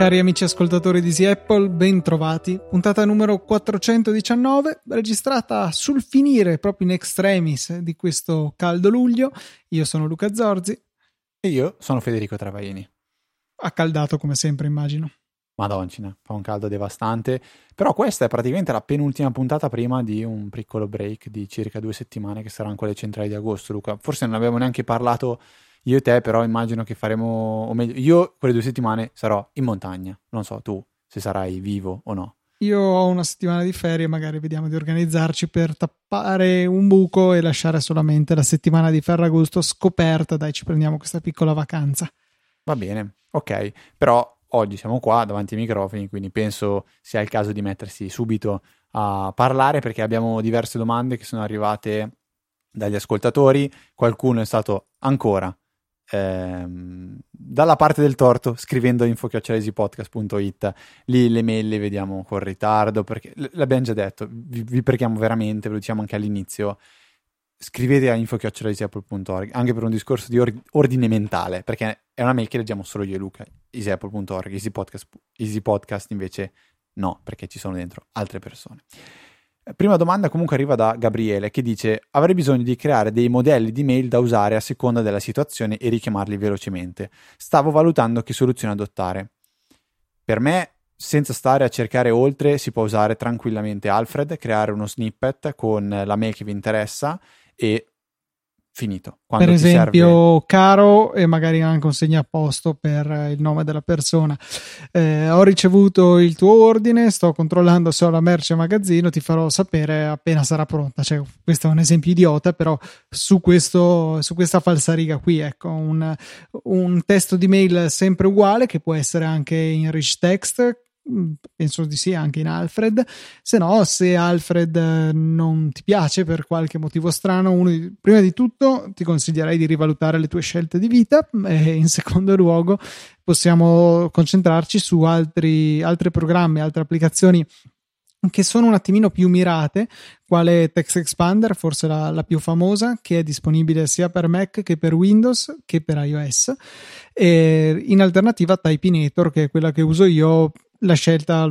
Cari amici ascoltatori di Easy Apple, ben trovati. Puntata numero 419, registrata sul finire, proprio in extremis di questo caldo luglio. Io sono Luca Zorzi. E io sono Federico Travaini. Accaldato come sempre, immagino. Madoncina, fa un caldo devastante. Però questa è praticamente la penultima puntata prima di un piccolo break di circa due settimane che saranno quelle centrali di agosto, Luca. Forse non abbiamo neanche parlato io e te, però, immagino che faremo, o meglio, io quelle due settimane sarò in montagna. Non so tu se sarai vivo o no. Io ho una settimana di ferie, magari vediamo di organizzarci per tappare un buco e lasciare solamente la settimana di Ferragosto scoperta. Dai, ci prendiamo questa piccola vacanza. Va bene, ok. Però oggi siamo qua davanti ai microfoni, quindi penso sia il caso di mettersi subito a parlare perché abbiamo diverse domande che sono arrivate dagli ascoltatori. Qualcuno è stato ancora ehm, dalla parte del torto scrivendo info.podcast.it lì le mail le vediamo con ritardo perché l'abbiamo già detto vi, vi preghiamo veramente ve lo diciamo anche all'inizio scrivete a info.easyapple.org anche per un discorso di or- ordine mentale perché è una mail che leggiamo solo io e Luca easyapple.org easy podcast, easy podcast invece no perché ci sono dentro altre persone Prima domanda comunque arriva da Gabriele che dice avrei bisogno di creare dei modelli di mail da usare a seconda della situazione e richiamarli velocemente. Stavo valutando che soluzione adottare. Per me, senza stare a cercare oltre, si può usare tranquillamente Alfred, creare uno snippet con la mail che vi interessa e finito. Quando per esempio, serve... caro e magari anche un segno a posto per il nome della persona. Eh, ho ricevuto il tuo ordine, sto controllando se ho la merce magazzino, ti farò sapere appena sarà pronta. Cioè, questo è un esempio idiota, però su, questo, su questa falsariga qui, ecco, un, un testo di mail sempre uguale che può essere anche in rich text penso di sì anche in Alfred. Se no se Alfred eh, non ti piace per qualche motivo strano uno, prima di tutto ti consiglierei di rivalutare le tue scelte di vita. E in secondo luogo possiamo concentrarci su altri, altri programmi altre applicazioni che sono un attimino più mirate, quale Text Expander, forse la, la, più famosa, che è disponibile sia per Mac che per Windows che per iOS, e in alternativa Typinator, che è quella che uso io la scelta,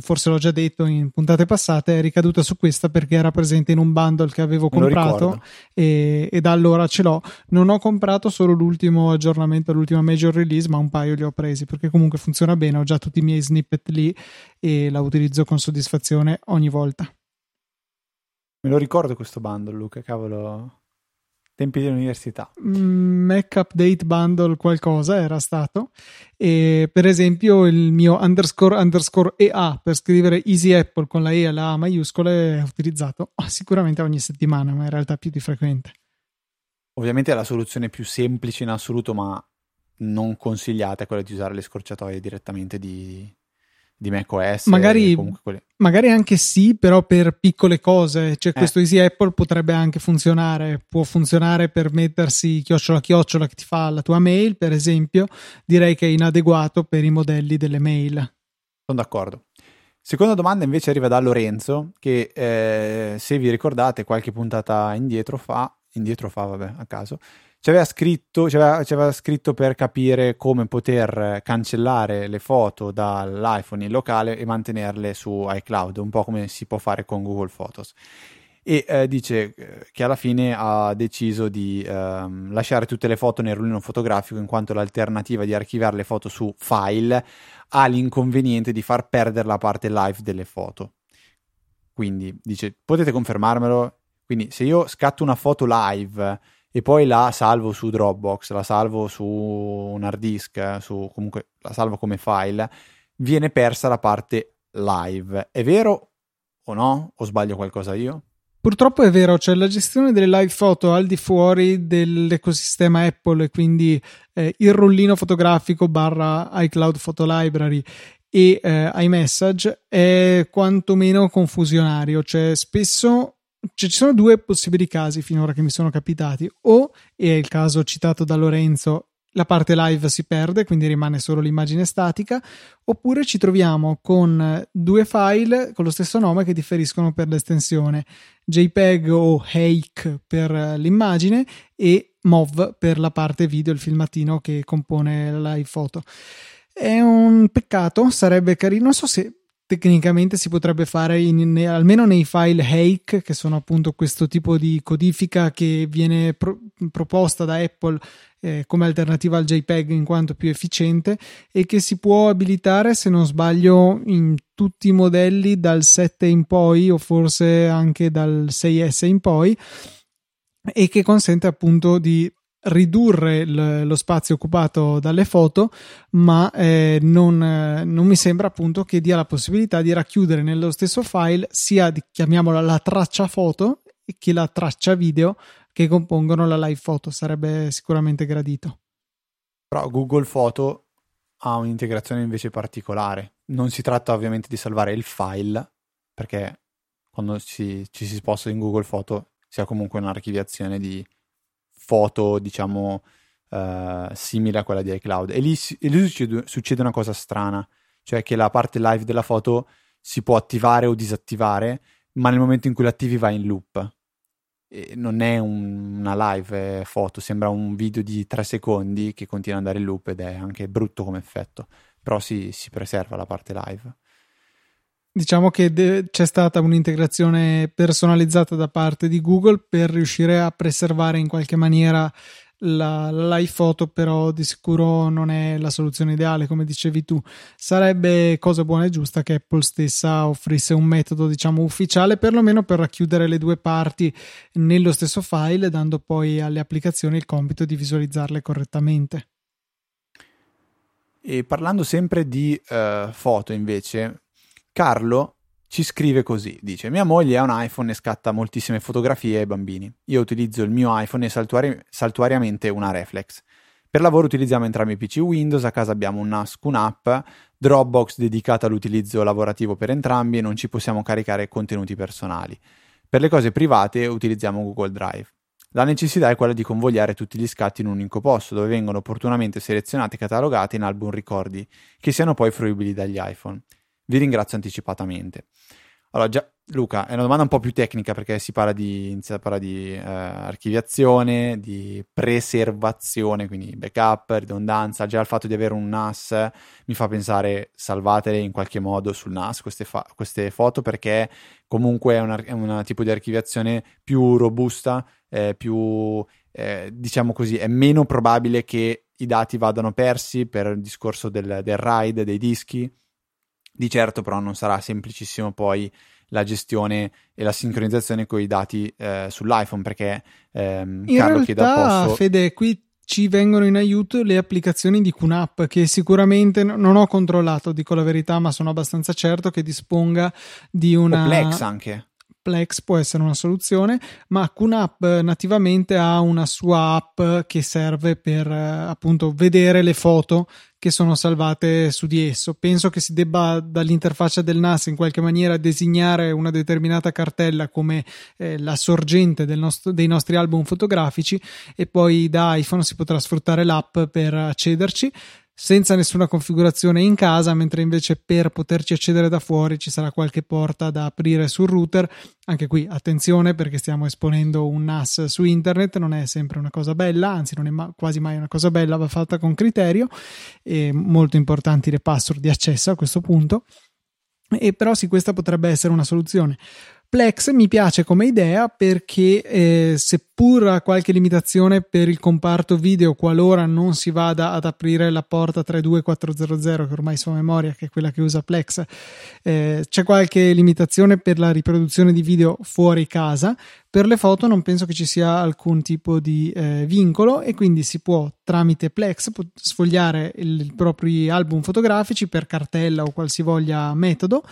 forse l'ho già detto in puntate passate, è ricaduta su questa perché era presente in un bundle che avevo comprato e, e, da allora ce l'ho. Non ho comprato solo l'ultimo aggiornamento, l'ultima major release, ma un paio li ho presi perché comunque funziona bene. Ho già tutti i miei snippet lì e la utilizzo con soddisfazione ogni volta. Me lo ricordo questo bundle, Luca, cavolo tempi dell'università. Mm, Mac Update Bundle qualcosa era stato e per esempio il mio underscore underscore EA per scrivere Easy Apple con la E e la A maiuscole è utilizzato sicuramente ogni settimana ma in realtà più di frequente. Ovviamente è la soluzione più semplice in assoluto ma non consigliata è quella di usare le scorciatoie direttamente di, di macOS. Magari, magari anche sì, però per piccole cose. Cioè, eh. questo Easy Apple potrebbe anche funzionare. Può funzionare per mettersi chiocciola chiocciola che ti fa la tua mail, per esempio. Direi che è inadeguato per i modelli delle mail. Sono d'accordo. Seconda domanda invece arriva da Lorenzo, che eh, se vi ricordate qualche puntata indietro fa, indietro fa, vabbè, a caso, ci aveva scritto, scritto per capire come poter cancellare le foto dall'iPhone in locale e mantenerle su iCloud, un po' come si può fare con Google Photos. E eh, dice eh, che alla fine ha deciso di ehm, lasciare tutte le foto nel rullino fotografico in quanto l'alternativa di archiviare le foto su file ha l'inconveniente di far perdere la parte live delle foto. Quindi dice, potete confermarmelo? Quindi se io scatto una foto live e poi la salvo su Dropbox, la salvo su un hard disk, su, comunque la salvo come file, viene persa la parte live. È vero o no? O sbaglio qualcosa io? Purtroppo è vero, cioè la gestione delle live foto al di fuori dell'ecosistema Apple quindi eh, il rollino fotografico barra iCloud Photo Library e eh, iMessage è quantomeno confusionario, cioè spesso cioè, ci sono due possibili casi finora che mi sono capitati. O è il caso citato da Lorenzo la parte live si perde, quindi rimane solo l'immagine statica, oppure ci troviamo con due file con lo stesso nome che differiscono per l'estensione, JPEG o HEIC per l'immagine e MOV per la parte video, il filmatino che compone la live photo. È un peccato, sarebbe carino, non so se tecnicamente si potrebbe fare in, in, almeno nei file Hake, che sono appunto questo tipo di codifica che viene pro, proposta da Apple eh, come alternativa al JPEG in quanto più efficiente e che si può abilitare, se non sbaglio, in tutti i modelli dal 7 in poi o forse anche dal 6S in poi e che consente appunto di ridurre l- lo spazio occupato dalle foto, ma eh, non, eh, non, mi sembra appunto che dia la possibilità di racchiudere nello stesso file sia di, chiamiamola la traccia foto che la traccia video che compongono la live foto. Sarebbe sicuramente gradito. Però Google Photo ha un'integrazione invece particolare. Non si tratta ovviamente di salvare il file, perché quando ci, ci si sposta in Google Photo si ha comunque un'archiviazione di foto, diciamo, uh, simile a quella di iCloud. E lì, e lì succede, succede, una cosa strana, cioè che la parte live della foto si può attivare o disattivare, ma nel momento in cui l'attivi va in loop. E non è un, una live foto, sembra un video di tre secondi che continua ad andare in loop ed è anche brutto come effetto, però si, si preserva la parte live. Diciamo che de- c'è stata un'integrazione personalizzata da parte di Google per riuscire a preservare in qualche maniera la, la live photo, però di sicuro non è la soluzione ideale, come dicevi tu. Sarebbe cosa buona e giusta che Apple stessa offrisse un metodo, diciamo, ufficiale, perlomeno per racchiudere le due parti nello stesso file, dando poi alle applicazioni il compito di visualizzarle correttamente. E parlando sempre di uh, foto, invece, Carlo ci scrive così, dice mia moglie ha un iPhone e scatta moltissime fotografie ai bambini. Io utilizzo il mio iPhone e saltuari- saltuariamente una reflex. Per lavoro utilizziamo entrambi i PC Windows, a casa abbiamo un NAS con app, Dropbox dedicata all'utilizzo lavorativo per entrambi e non ci possiamo caricare contenuti personali. Per le cose private utilizziamo Google Drive. La necessità è quella di convogliare tutti gli scatti in un unico posto, dove vengono opportunamente selezionati e catalogati in album ricordi, che siano poi fruibili dagli iPhone vi ringrazio anticipatamente. Allora, già, Luca, è una domanda un po' più tecnica perché si parla di, inizia a di eh, archiviazione, di preservazione, quindi backup, ridondanza. Già il fatto di avere un NAS mi fa pensare salvatele in qualche modo sul NAS queste, fa- queste foto perché comunque è un tipo di archiviazione più robusta, eh, più, eh, diciamo così, è meno probabile che i dati vadano persi per il discorso del, del RAID, dei dischi di certo però non sarà semplicissimo poi la gestione e la sincronizzazione con i dati eh, sull'iPhone perché ehm, in Carlo chiede apposto... Fede, qui ci vengono in aiuto le applicazioni di QNAP che sicuramente non ho controllato, dico la verità, ma sono abbastanza certo che disponga di una... O Plex anche. Plex può essere una soluzione, ma QNAP nativamente ha una sua app che serve per eh, appunto vedere le foto che sono salvate su di esso. Penso che si debba dall'interfaccia del NAS in qualche maniera designare una determinata cartella come eh, la sorgente nostro, dei nostri album fotografici e poi da iPhone si potrà sfruttare l'app per accederci senza nessuna configurazione in casa, mentre invece per poterci accedere da fuori ci sarà qualche porta da aprire sul router. Anche qui attenzione perché stiamo esponendo un NAS su internet, non è sempre una cosa bella, anzi non è ma- quasi mai una cosa bella, va fatta con criterio e molto importanti le password di accesso a questo punto. E però sì, questa potrebbe essere una soluzione. Plex mi piace come idea perché eh, seppur ha qualche limitazione per il comparto video qualora non si vada ad aprire la porta 32400 che ormai so a memoria che è quella che usa Plex eh, c'è qualche limitazione per la riproduzione di video fuori casa per le foto non penso che ci sia alcun tipo di eh, vincolo e quindi si può tramite Plex sfogliare i propri album fotografici per cartella o qualsivoglia metodo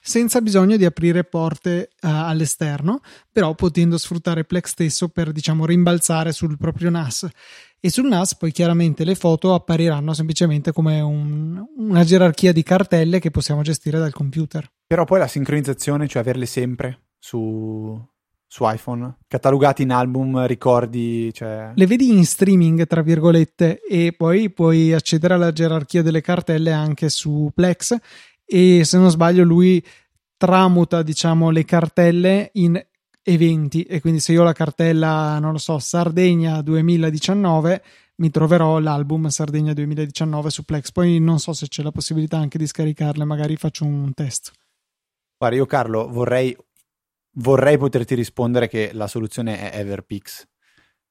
senza bisogno di aprire porte uh, all'esterno, però potendo sfruttare Plex stesso per diciamo rimbalzare sul proprio NAS e sul NAS poi chiaramente le foto appariranno semplicemente come un, una gerarchia di cartelle che possiamo gestire dal computer. Però poi la sincronizzazione, cioè averle sempre su su iPhone, catalogati in album, ricordi, cioè... Le vedi in streaming, tra virgolette, e poi puoi accedere alla gerarchia delle cartelle anche su Plex e se non sbaglio lui tramuta, diciamo, le cartelle in eventi e quindi se io ho la cartella, non lo so, Sardegna 2019 mi troverò l'album Sardegna 2019 su Plex. Poi non so se c'è la possibilità anche di scaricarle, magari faccio un test. Guarda, io Carlo vorrei vorrei poterti rispondere che la soluzione è Everpix,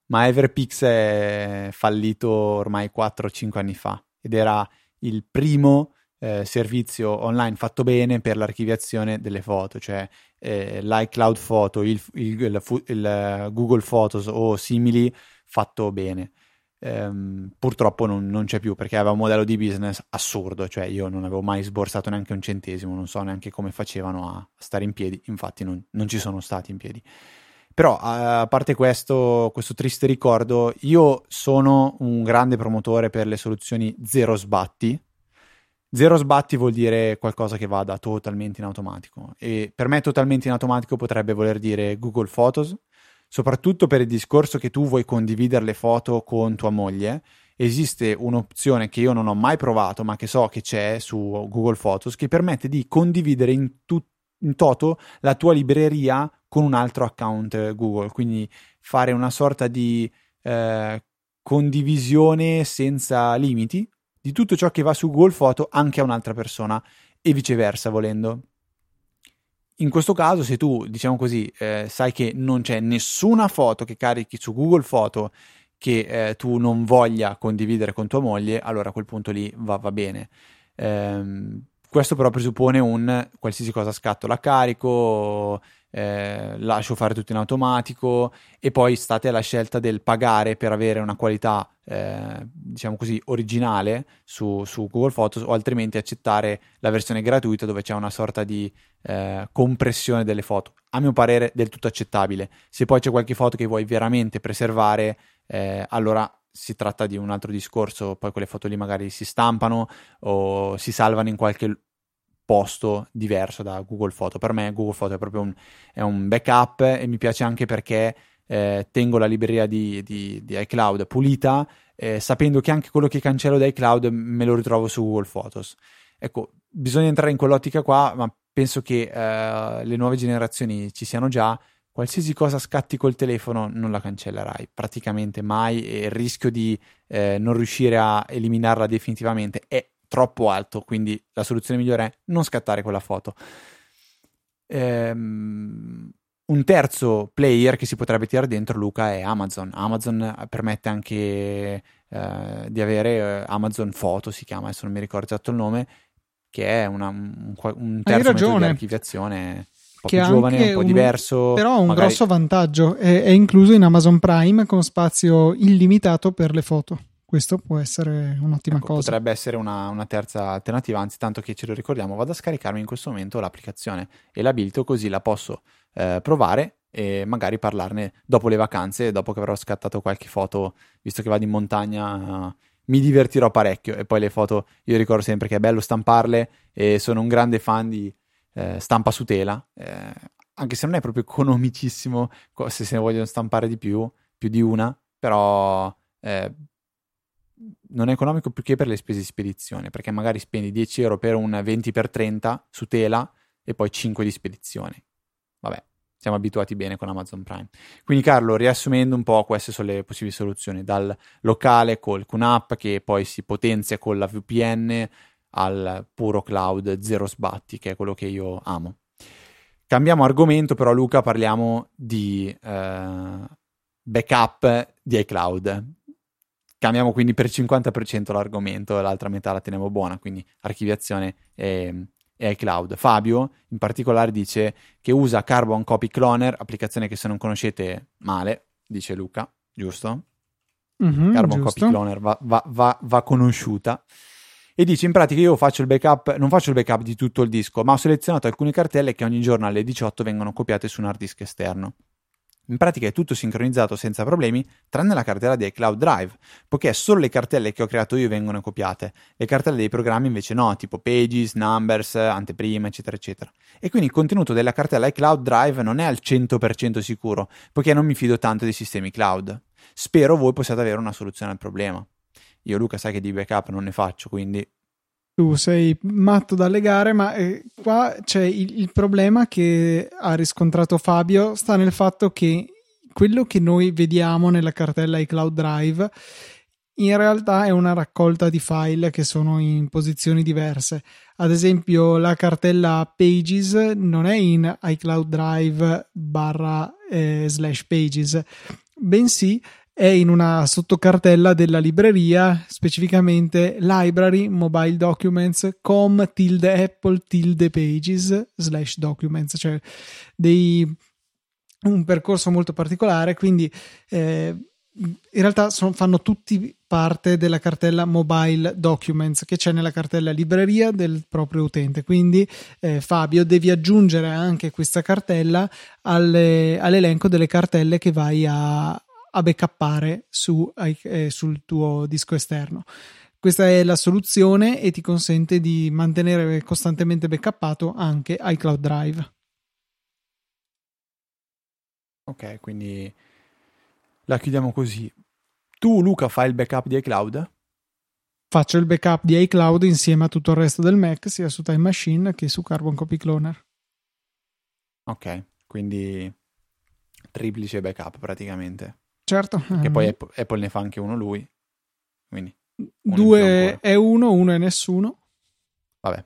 ma Everpix è fallito ormai 4-5 anni fa ed era il primo eh, servizio online fatto bene per l'archiviazione delle foto, cioè eh, l'iCloud Photo, il, il, il, il, Google Photos o simili fatto bene ehm, purtroppo non, non, c'è più perché aveva un modello di business assurdo, cioè io non avevo mai sborsato neanche un centesimo, non so neanche come facevano a stare in piedi, infatti non, non ci sono stati in piedi. Però a parte questo, questo triste ricordo, io sono un grande promotore per le soluzioni zero sbatti. Zero sbatti vuol dire qualcosa che vada totalmente in automatico e per me totalmente in automatico potrebbe voler dire Google Photos, soprattutto per il discorso che tu vuoi condividere le foto con tua moglie, esiste un'opzione che io non ho mai provato, ma che so che c'è su Google Photos, che permette di condividere in, tu- in toto la tua libreria con un altro account Google, quindi fare una sorta di eh, condivisione senza limiti di tutto ciò che va su Google Photo anche a un'altra persona e viceversa volendo. In questo caso, se tu, diciamo così, eh, sai che non c'è nessuna foto che carichi su Google Foto che eh, tu non voglia condividere con tua moglie, allora a quel punto lì va, va bene. Ehm, questo però presuppone un qualsiasi cosa scatto la carico, eh, lascio fare tutto in automatico e poi state alla scelta del pagare per avere una qualità eh, diciamo così originale su, su, Google Photos o altrimenti accettare la versione gratuita dove c'è una sorta di eh, compressione delle foto. A mio parere del tutto accettabile. Se poi c'è qualche foto che vuoi veramente preservare eh, allora si tratta di un altro discorso, poi quelle foto lì magari si stampano o si salvano in qualche posto diverso da Google Photo. Per me Google Photo è proprio un, è un backup e mi piace anche perché eh, tengo la libreria di, di, di iCloud pulita, eh, sapendo che anche quello che cancello da iCloud me lo ritrovo su Google Photos. Ecco, bisogna entrare in quell'ottica qua, ma penso che eh, le nuove generazioni ci siano già. Qualsiasi cosa scatti col telefono non la cancellerai praticamente mai e il rischio di eh, non riuscire a eliminarla definitivamente è troppo alto, quindi la soluzione migliore è non scattare quella foto. Ehm, un terzo player che si potrebbe tirare dentro, Luca, è Amazon. Amazon permette anche eh, di avere eh, Amazon Photo, si chiama, adesso non mi ricordo esatto il nome, che è una, un, un terzo metodo di archiviazione un po' che più giovane, un po' un, diverso. Però ha un magari... grosso vantaggio, è, è incluso in Amazon Prime con spazio illimitato per le foto questo può essere un'ottima ecco, cosa. Potrebbe essere una, una, terza alternativa, anzi tanto che ce lo ricordiamo, vado a scaricarmi in questo momento l'applicazione e l'abilito così la posso eh, provare e magari parlarne dopo le vacanze, dopo che avrò scattato qualche foto, visto che vado in montagna, uh, mi divertirò parecchio e poi le foto, io ricordo sempre che è bello stamparle e sono un grande fan di eh, stampa su tela, eh, anche se non è proprio economicissimo se se ne vogliono stampare di più, più di una, però eh, non è economico più che per le spese di spedizione, perché magari spendi 10 euro per un 20x30 su tela e poi 5 di spedizione. Vabbè, siamo abituati bene con Amazon Prime. Quindi Carlo, riassumendo un po', queste sono le possibili soluzioni, dal locale col QNAP che poi si potenzia con la VPN al puro cloud zero sbatti, che è quello che io amo. Cambiamo argomento, però Luca, parliamo di eh, backup di iCloud. Cambiamo quindi per 50% l'argomento, l'altra metà la teniamo buona, quindi archiviazione e, e iCloud. Fabio in particolare dice che usa Carbon Copy Cloner, applicazione che se non conoscete male, dice Luca, giusto? Mm-hmm, Carbon giusto. Copy Cloner va, va, va, va conosciuta e dice in pratica io faccio il backup, non faccio il backup di tutto il disco, ma ho selezionato alcune cartelle che ogni giorno alle 18 vengono copiate su un hard disk esterno. In pratica è tutto sincronizzato senza problemi, tranne la cartella di iCloud Drive, poiché solo le cartelle che ho creato io vengono copiate, le cartelle dei programmi invece no, tipo Pages, Numbers, Anteprima, eccetera, eccetera. E quindi il contenuto della cartella iCloud Drive non è al 100% sicuro, poiché non mi fido tanto dei sistemi cloud. Spero voi possiate avere una soluzione al problema. Io, Luca, sai che di backup non ne faccio, quindi tu sei matto da legare, ma eh, qua c'è il, il, problema che ha riscontrato Fabio, sta nel fatto che quello che noi vediamo nella cartella iCloud Drive in realtà è una raccolta di file che sono in posizioni diverse. Ad esempio, la cartella Pages non è in iCloud Drive barra eh, slash Pages, bensì è in una sottocartella della libreria, specificamente library mobile documents com tilde apple tilde pages slash documents, cioè dei, un percorso molto particolare, quindi eh, in realtà sono, fanno tutti parte della cartella mobile documents che c'è nella cartella libreria del proprio utente. Quindi, eh, Fabio, devi aggiungere anche questa cartella alle, all'elenco delle cartelle che vai a, a backuppare su, eh, sul tuo disco esterno. Questa è la soluzione e ti consente di mantenere costantemente backuppato anche iCloud Drive. Ok, quindi la chiudiamo così. Tu, Luca, fai il backup di iCloud? Faccio il backup di iCloud insieme a tutto il resto del Mac, sia su Time Machine che su Carbon Copy Cloner. Ok, quindi triplice backup praticamente. Certo. Che poi Apple, Apple, ne fa anche uno lui. Quindi due è uno, uno è nessuno. Vabbè.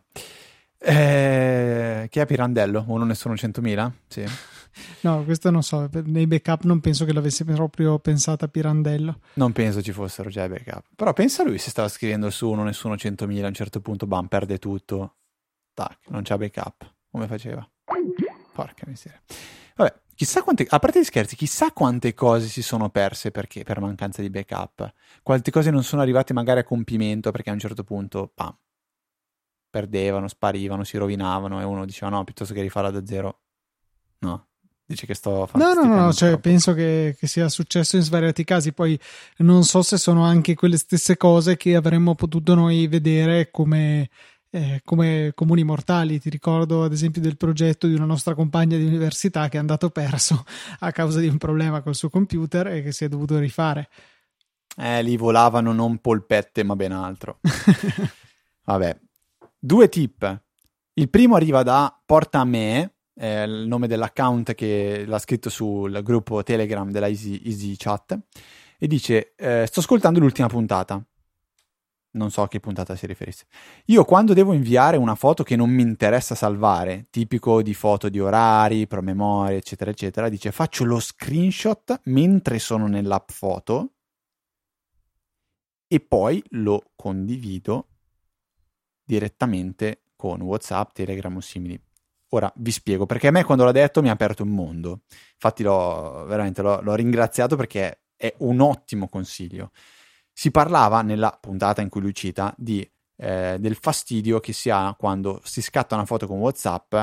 Eh, chi è Pirandello? Uno nessuno 100.000? Sì. No, questo non so. Nei backup non penso che l'avesse proprio pensata Pirandello. Non penso ci fossero già i backup. Però pensa lui se stava scrivendo su uno nessuno 100.000 a un certo punto, bam, perde tutto. Tac, non c'ha backup. Come faceva? Porca miseria. Chissà quante, a parte gli scherzi, chissà quante cose si sono perse perché, per mancanza di backup. Quante cose non sono arrivate magari a compimento perché a un certo punto, pam, perdevano, sparivano, si rovinavano e uno diceva no, piuttosto che rifarla da zero. No, dice che sto facendo. No, no, no, cioè, penso che, che, sia successo in svariati casi. Poi non so se sono anche quelle stesse cose che avremmo potuto noi vedere come eh, come comuni mortali. Ti ricordo ad esempio del progetto di una nostra compagna di università che è andato perso a causa di un problema col suo computer e che si è dovuto rifare. Eh, lì volavano non polpette ma ben altro. Vabbè, due tip. Il primo arriva da Porta a me, è il nome dell'account che l'ha scritto sul gruppo Telegram della Easy, Easy Chat, e dice: eh, Sto ascoltando l'ultima puntata non so a che puntata si riferisse. Io quando devo inviare una foto che non mi interessa salvare, tipico di foto di orari, promemoria, eccetera, eccetera, dice faccio lo screenshot mentre sono nell'app foto e poi lo condivido direttamente con WhatsApp, Telegram o simili. Ora vi spiego perché a me quando l'ha detto mi ha aperto un mondo. Infatti l'ho veramente l'ho, l'ho ringraziato perché è un ottimo consiglio. Si parlava nella puntata in cui lui cita di, eh, del fastidio che si ha quando si scatta una foto con WhatsApp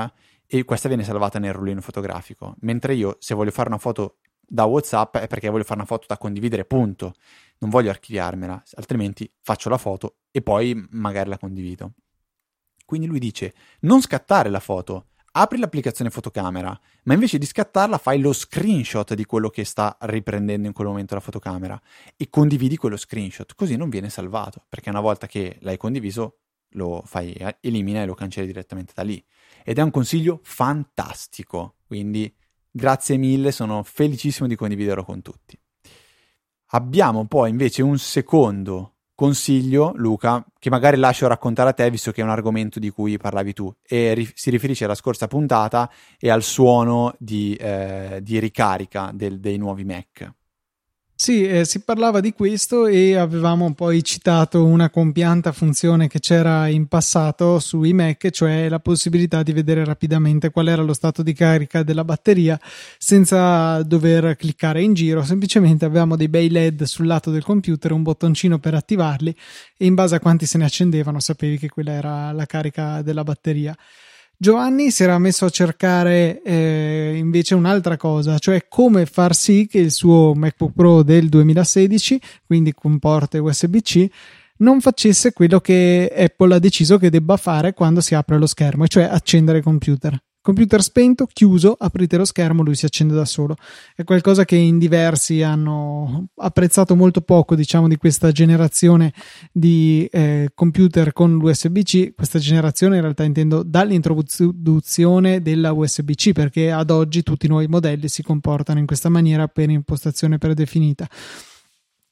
e questa viene salvata nel rullino fotografico. Mentre io, se voglio fare una foto da WhatsApp, è perché voglio fare una foto da condividere, punto. Non voglio archiviarmela, altrimenti faccio la foto e poi magari la condivido. Quindi lui dice: non scattare la foto, apri l'applicazione fotocamera, ma invece di scattarla fai lo screenshot di quello che sta riprendendo in quel momento la fotocamera e condividi quello screenshot, così non viene salvato, perché una volta che l'hai condiviso lo fai, elimina e lo cancelli direttamente da lì. Ed è un consiglio fantastico, quindi grazie mille, sono felicissimo di condividerlo con tutti. Abbiamo poi invece un secondo consiglio, Luca, che magari lascio raccontare a te, visto che è un argomento di cui parlavi tu, e ri- si riferisce alla scorsa puntata e al suono di, eh, di ricarica del, dei nuovi Mac. Sì, eh, si parlava di questo e avevamo poi citato una compianta funzione che c'era in passato sui Mac, cioè la possibilità di vedere rapidamente qual era lo stato di carica della batteria senza dover cliccare in giro, semplicemente avevamo dei bei LED sul lato del computer, un bottoncino per attivarli e in base a quanti se ne accendevano sapevi che quella era la carica della batteria. Giovanni si era messo a cercare eh, invece un'altra cosa, cioè come far sì che il suo MacBook Pro del 2016, quindi con porte USB-C, non facesse quello che Apple ha deciso che debba fare quando si apre lo schermo, cioè accendere il computer. Computer spento, chiuso, aprite lo schermo, lui si accende da solo. È qualcosa che in diversi hanno apprezzato molto poco, diciamo, di questa generazione di eh, computer con l'USB-C. Questa generazione in realtà intendo dall'introduzione della USB-C, perché ad oggi tutti i nuovi modelli si comportano in questa maniera per impostazione predefinita.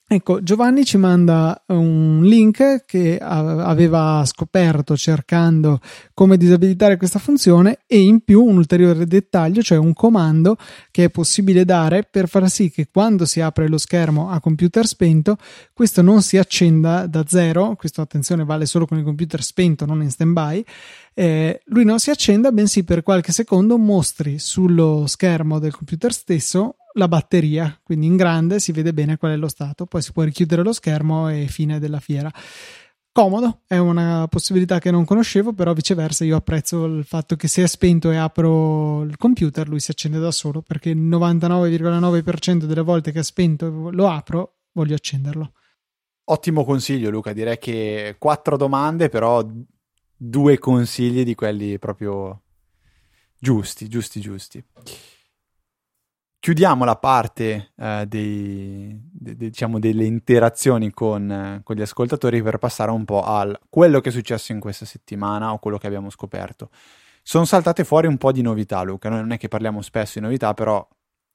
Ecco, Giovanni ci manda un link che aveva scoperto cercando come disabilitare questa funzione e in più un ulteriore dettaglio, cioè un comando che è possibile dare per far sì che quando si apre lo schermo a computer spento, questo non si accenda da zero, questo attenzione vale solo con il computer spento, non in stand-by, eh, lui non si accenda, bensì per qualche secondo mostri sullo schermo del computer stesso la batteria, quindi in grande si vede bene qual è lo stato, poi si può richiudere lo schermo e fine della fiera. Comodo, è una possibilità che non conoscevo, però viceversa io apprezzo il fatto che se è spento e apro il computer lui si accende da solo, perché il 99,9% delle volte che è spento lo apro, voglio accenderlo. Ottimo consiglio Luca, direi che quattro domande, però due consigli di quelli proprio giusti, giusti, giusti chiudiamo la parte eh, dei, de, de, diciamo delle interazioni con, eh, con, gli ascoltatori per passare un po' a quello che è successo in questa settimana o quello che abbiamo scoperto. Sono saltate fuori un po' di novità, Luca. Noi non è che parliamo spesso di novità, però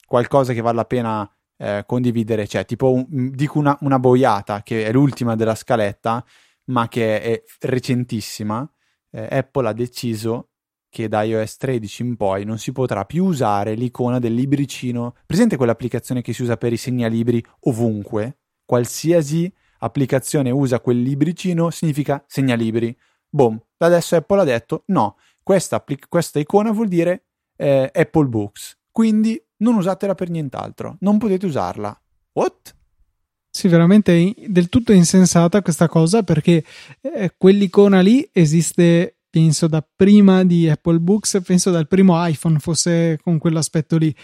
qualcosa che vale la pena eh, condividere c'è. Tipo, un, dico una, una boiata che è l'ultima della scaletta, ma che è recentissima. Eh, Apple ha deciso che da iOS 13 in poi non si potrà più usare l'icona del libricino. Presente quell'applicazione che si usa per i segnalibri ovunque? Qualsiasi applicazione usa quel libricino significa segnalibri. Boom, adesso Apple ha detto no, questa, questa icona vuol dire eh, Apple Books, quindi non usatela per nient'altro, non potete usarla. What? Sì, veramente del tutto insensata questa cosa perché eh, quell'icona lì esiste penso da prima di Apple Books, penso dal primo iPhone fosse con quell'aspetto lì.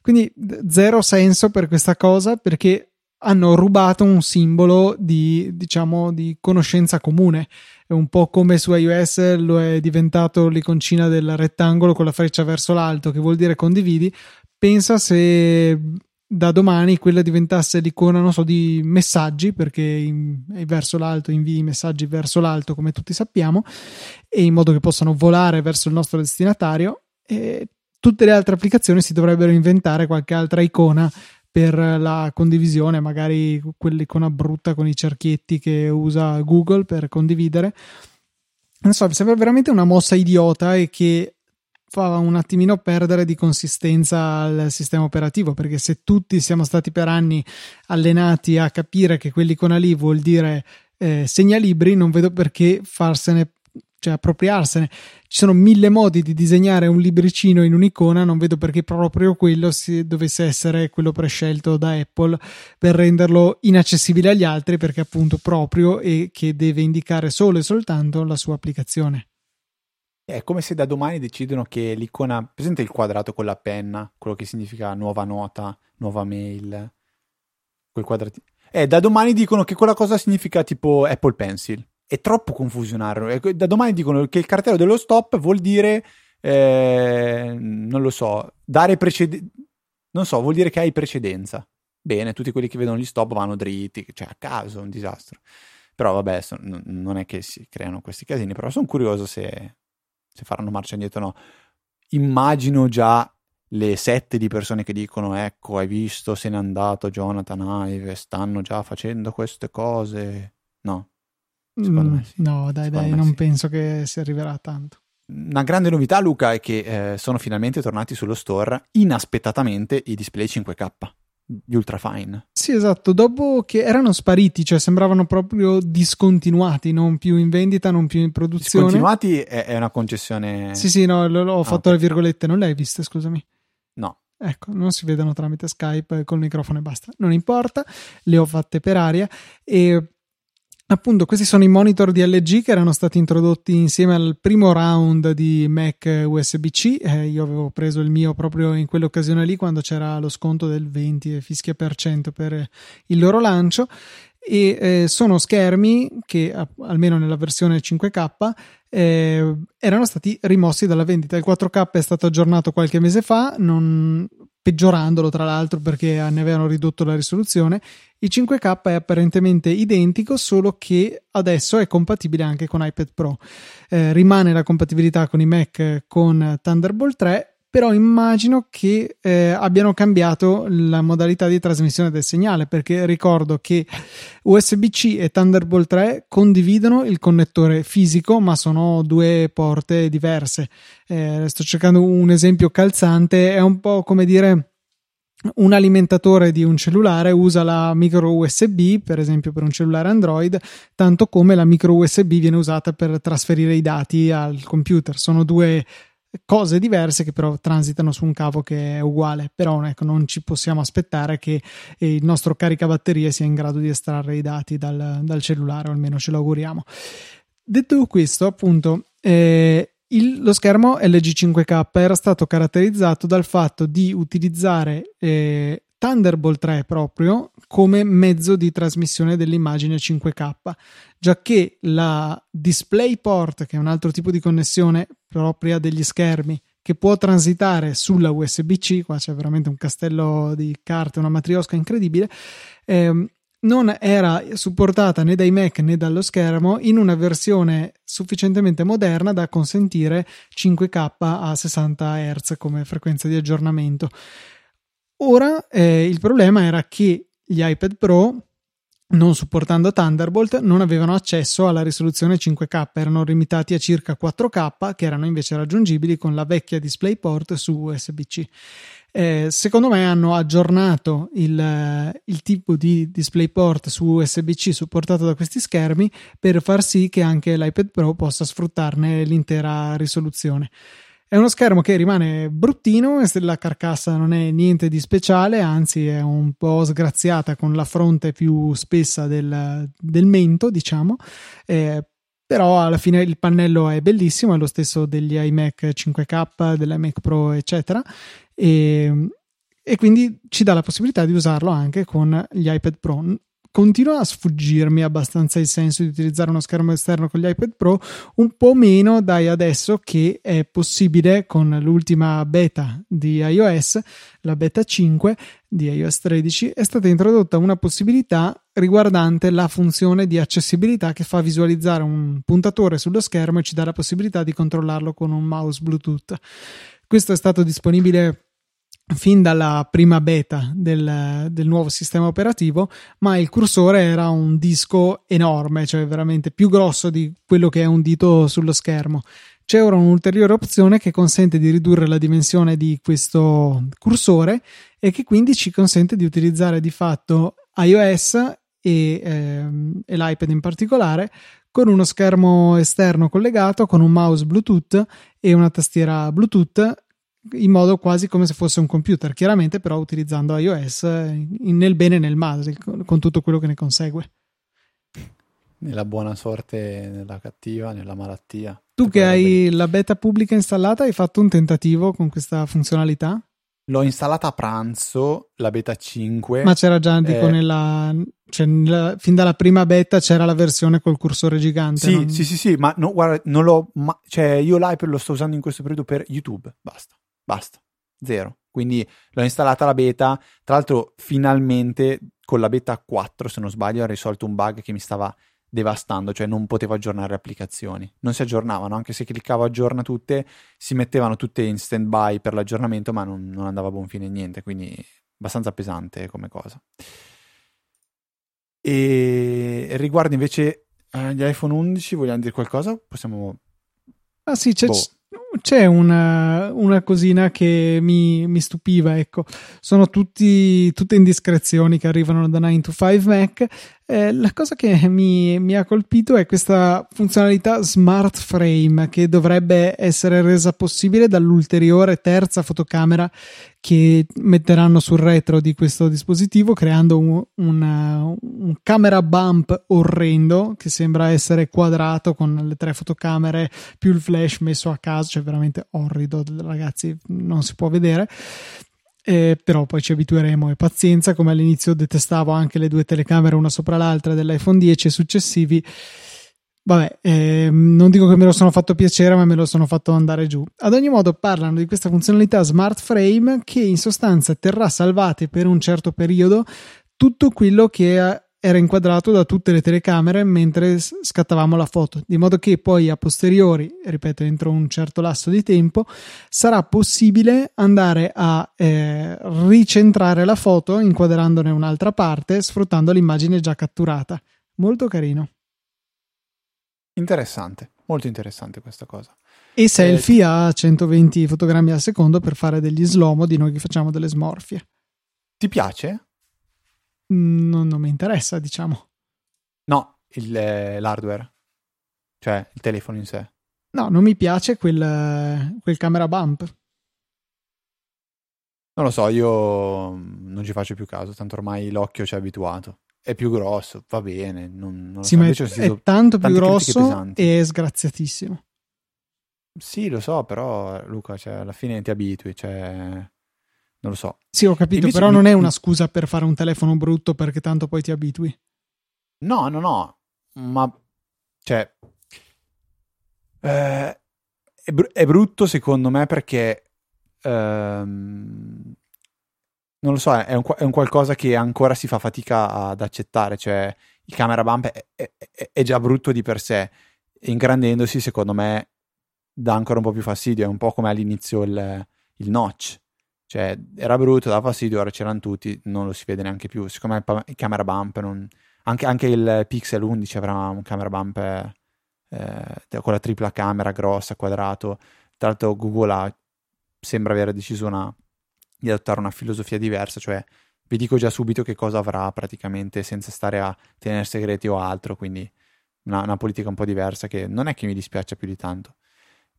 Quindi zero senso per questa cosa perché hanno rubato un simbolo di, diciamo, di conoscenza comune. È un po' come su iOS lo è diventato l'iconcina del rettangolo con la freccia verso l'alto, che vuol dire condividi. Pensa se da domani quella diventasse l'icona, non so, di messaggi, perché in, verso l'alto invii messaggi verso l'alto, come tutti sappiamo, e in modo che possano volare verso il nostro destinatario. E tutte le altre applicazioni si dovrebbero inventare qualche altra icona per la condivisione, magari quell'icona brutta con i cerchietti che usa Google per condividere. Non so, mi sembra veramente una mossa idiota e che fa un attimino perdere di consistenza al sistema operativo perché se tutti siamo stati per anni allenati a capire che quell'icona lì vuol dire eh, segnalibri non vedo perché farsene cioè appropriarsene. Ci sono mille modi di disegnare un libricino in un'icona non vedo perché proprio quello si, dovesse essere quello prescelto da Apple per renderlo inaccessibile agli altri perché appunto proprio e che deve indicare solo e soltanto la sua applicazione è come se da domani decidono che l'icona, presente il quadrato con la penna, quello che significa nuova nota, nuova mail, quel quadratino. Eh, da domani dicono che quella cosa significa tipo Apple Pencil. È troppo confusionario. Da domani dicono che il cartello dello stop vuol dire, eh, non lo so, dare precedenza. Non so, vuol dire che hai precedenza. Bene, tutti quelli che vedono gli stop vanno dritti, cioè a caso, un disastro. Però vabbè, so, non è che si creano questi casini, però sono curioso se se faranno marcia indietro o no. Immagino già le sette di persone che dicono ecco hai visto se n'è andato Jonathan Ive stanno già facendo queste cose no secondo mm, me sì. no dai secondo dai non sì. penso che si arriverà a tanto una grande novità Luca è che eh, sono finalmente tornati sullo store inaspettatamente i display 5K gli ultrafine. Sì, esatto, dopo che erano spariti, cioè sembravano proprio discontinuati, non più in vendita, non più in produzione. Discontinuati è, è una concessione. Sì, sì, no, l- ho ah, fatto okay. le virgolette, non le hai viste, scusami. No. Ecco, non si vedono tramite Skype col microfono e basta. Non importa, le ho fatte per aria e Appunto, questi sono i monitor di LG che erano stati introdotti insieme al primo round di Mac USB-C. Eh, io avevo preso il mio proprio in quell'occasione lì quando c'era lo sconto del 20 fischia per cento per il loro lancio. E eh, sono schermi che, almeno nella versione 5K, eh, erano stati rimossi dalla vendita. Il 4K è stato aggiornato qualche mese fa, non, peggiorandolo tra l'altro perché ne avevano ridotto la risoluzione. Il 5K è apparentemente identico, solo che adesso è compatibile anche con iPad Pro. Eh, rimane la compatibilità con i Mac con Thunderbolt 3, però immagino che eh, abbiano cambiato la modalità di trasmissione del segnale perché ricordo che USB-C e Thunderbolt 3 condividono il connettore fisico ma sono due porte diverse eh, sto cercando un esempio calzante è un po' come dire un alimentatore di un cellulare usa la micro USB, per esempio per un cellulare Android, tanto come la micro USB viene usata per trasferire i dati al computer. Sono due cose diverse che però transitano su un cavo che è uguale. Però ecco, non ci possiamo aspettare che il nostro caricabatterie sia in grado di estrarre i dati dal, dal cellulare o almeno ce lo auguriamo. Detto questo appunto eh, il, lo schermo LG 5K era stato caratterizzato dal fatto di utilizzare eh, Thunderbolt 3 proprio come mezzo di trasmissione dell'immagine 5K, già che la DisplayPort, che è un altro tipo di connessione propria degli schermi, che può transitare sulla USB-C, qua c'è veramente un castello di carte, una matriosca incredibile, ehm, non era supportata né dai Mac né dallo schermo in una versione sufficientemente moderna da consentire 5K a 60 Hz come frequenza di aggiornamento. Ora eh, il problema era che gli iPad Pro non supportando Thunderbolt non avevano accesso alla risoluzione 5K, erano limitati a circa 4K che erano invece raggiungibili con la vecchia DisplayPort su USB-C. Eh, secondo me hanno aggiornato il, il, tipo di DisplayPort su USB-C supportato da questi schermi per far sì che anche l'iPad Pro possa sfruttarne l'intera risoluzione. È uno schermo che rimane bruttino, la carcassa non è niente di speciale, anzi è un po' sgraziata con la fronte più spessa del, del mento, diciamo. Eh, però alla fine il pannello è bellissimo, è lo stesso degli iMac 5K, dell'iMac Pro, eccetera. E, e quindi ci dà la possibilità di usarlo anche con gli iPad Pro continua a sfuggirmi abbastanza il senso di utilizzare uno schermo esterno con gli iPad Pro, un po' meno dai adesso che è possibile con l'ultima beta di iOS, la beta 5 di iOS 13, è stata introdotta una possibilità riguardante la funzione di accessibilità che fa visualizzare un puntatore sullo schermo e ci dà la possibilità di controllarlo con un mouse Bluetooth. Questo è stato disponibile fin dalla prima beta del, del, nuovo sistema operativo, ma il cursore era un disco enorme, cioè veramente più grosso di quello che è un dito sullo schermo. C'è ora un'ulteriore opzione che consente di ridurre la dimensione di questo cursore e che quindi ci consente di utilizzare di fatto iOS e, ehm, e l'iPad in particolare con uno schermo esterno collegato, con un mouse Bluetooth e una tastiera Bluetooth in modo quasi come se fosse un computer, chiaramente però utilizzando iOS nel bene e nel male, con tutto quello che ne consegue. Nella buona sorte, nella cattiva, nella malattia. Tu che hai la beta pubblica installata, hai fatto un tentativo con questa funzionalità? L'ho installata a pranzo, la beta 5. Ma c'era già, dico, eh, nella, cioè, nella, fin dalla prima beta c'era la versione col cursore gigante. Sì, non... sì, sì, sì, ma no, guarda, non l'ho, ma, cioè, io l'iPad lo sto usando in questo periodo per YouTube, basta. Basta, zero. Quindi l'ho installata la beta. Tra l'altro, finalmente con la beta 4, se non sbaglio, ha risolto un bug che mi stava devastando, cioè non potevo aggiornare applicazioni. Non si aggiornavano, anche se cliccavo aggiorna tutte, si mettevano tutte in stand by per l'aggiornamento, ma non, non andava a buon fine niente, quindi abbastanza pesante come cosa. E riguardo invece agli iPhone 11, vogliamo dire qualcosa? Possiamo... Ah sì, c'è, boh c'è una, una cosina che mi, mi, stupiva, ecco. Sono tutti, tutte indiscrezioni che arrivano da 9 to 5 Mac. Eh, la cosa che mi, mi, ha colpito è questa funzionalità Smart Frame che dovrebbe essere resa possibile dall'ulteriore terza fotocamera che metteranno sul retro di questo dispositivo, creando un, una, un camera bump orrendo che sembra essere quadrato con le tre fotocamere più il flash messo a caso, cioè veramente orrido, ragazzi, non si può vedere. Eh, però poi ci abitueremo e pazienza, come all'inizio detestavo anche le due telecamere una sopra l'altra dell'iPhone 10 e successivi. Vabbè, eh, non dico che me lo sono fatto piacere, ma me lo sono fatto andare giù. Ad ogni modo, parlano di questa funzionalità Smart Frame che in sostanza terrà salvate per un certo periodo tutto quello che era inquadrato da tutte le telecamere mentre scattavamo la foto, di modo che poi a posteriori, ripeto, entro un certo lasso di tempo, sarà possibile andare a eh, ricentrare la foto inquadrandone un'altra parte sfruttando l'immagine già catturata. Molto carino. Interessante, molto interessante questa cosa. E selfie eh, a 120 fotogrammi al secondo per fare degli slow di noi che facciamo delle smorfie. Ti piace? Non, non mi interessa, diciamo. No, il, eh, l'hardware, cioè il telefono in sé. No, non mi piace quel, quel camera bump. Non lo so, io mm, non ci faccio più caso, tanto ormai l'occhio ci è abituato. È più grosso, va bene. Non, non sì, so. ma è, è tanto più grosso e sgraziatissimo. Sì, lo so, però Luca, cioè, alla fine ti abitui, cioè, non lo so. Sì, ho capito, Invece però mi... non è una scusa per fare un telefono brutto perché tanto poi ti abitui. No, no, no, ma cioè eh, è, br- è, brutto secondo me perché ehm, non lo so, è un, è un, qualcosa che ancora si fa fatica ad accettare, cioè il camera bump è, è, è già brutto di per sé, ingrandendosi secondo me dà ancora un po' più fastidio, è un po' come all'inizio il, il notch cioè, era brutto, dava fastidio, ora c'erano tutti, non lo si vede neanche più. Secondo me il camera bump, non... anche, anche, il Pixel 11 avrà un camera bump eh, con la tripla camera grossa, quadrato. Tra l'altro Google ha, sembra aver deciso una, di adottare una filosofia diversa, cioè vi dico già subito che cosa avrà praticamente senza stare a tenere segreti o altro, quindi una, una politica un po' diversa che non è che mi dispiaccia più di tanto.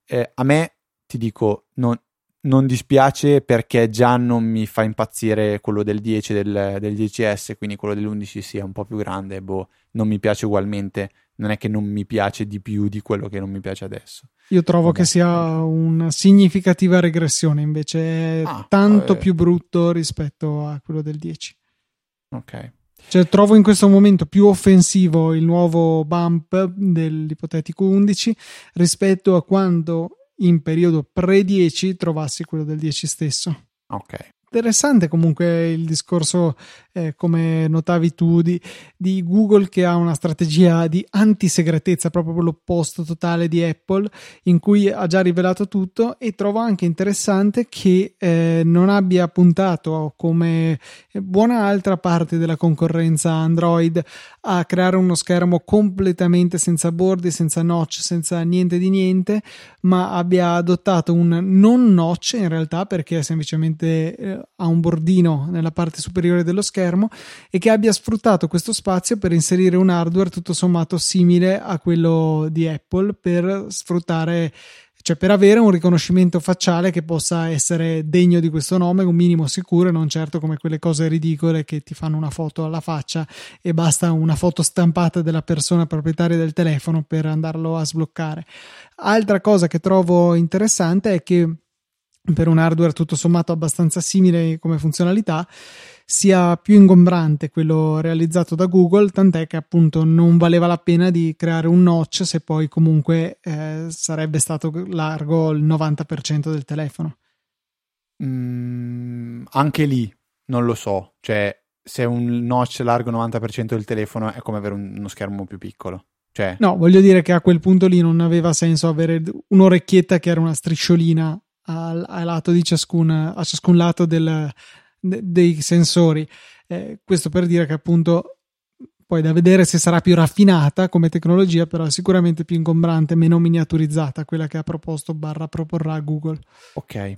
Eh, a me, ti dico, non, non dispiace perché già non mi fa impazzire quello del 10 del, del 10S, quindi quello dell'11 sia un po' più grande, boh, non mi piace ugualmente, non è che non mi piace di più di quello che non mi piace adesso. Io trovo vabbè. che sia una significativa regressione, invece è ah, tanto vabbè. più brutto rispetto a quello del 10. Ok. Cioè, trovo in questo momento più offensivo il nuovo bump dell'ipotetico 11 rispetto a quando in periodo pre-10 trovassi quello del 10 stesso. Ok interessante comunque il discorso, eh, come notavi tu, di, di, Google che ha una strategia di anti-segretezza, proprio l'opposto totale di Apple, in cui ha già rivelato tutto e trovo anche interessante che eh, non abbia puntato come buona altra parte della concorrenza Android a creare uno schermo completamente senza bordi, senza notch, senza niente di niente, ma abbia adottato un non notch in realtà perché è semplicemente eh, ha un bordino nella parte superiore dello schermo e che abbia sfruttato questo spazio per inserire un hardware tutto sommato simile a quello di Apple per sfruttare cioè per avere un riconoscimento facciale che possa essere degno di questo nome, un minimo sicuro e non certo come quelle cose ridicole che ti fanno una foto alla faccia e basta una foto stampata della persona proprietaria del telefono per andarlo a sbloccare. Altra cosa che trovo interessante è che per un hardware tutto sommato abbastanza simile come funzionalità sia più ingombrante quello realizzato da Google, tant'è che appunto non valeva la pena di creare un notch se poi comunque eh, sarebbe stato largo il 90% del telefono. Mm, anche lì non lo so, cioè se un notch largo il 90% del telefono è come avere un, uno schermo più piccolo. Cioè... No, voglio dire che a quel punto lì non aveva senso avere un'orecchietta che era una strisciolina al, al lato di ciascun, a ciascun lato del, de, dei sensori. Eh, questo per dire che appunto poi da vedere se sarà più raffinata come tecnologia, però sicuramente più ingombrante, meno miniaturizzata quella che ha proposto barra proporrà Google. Ok.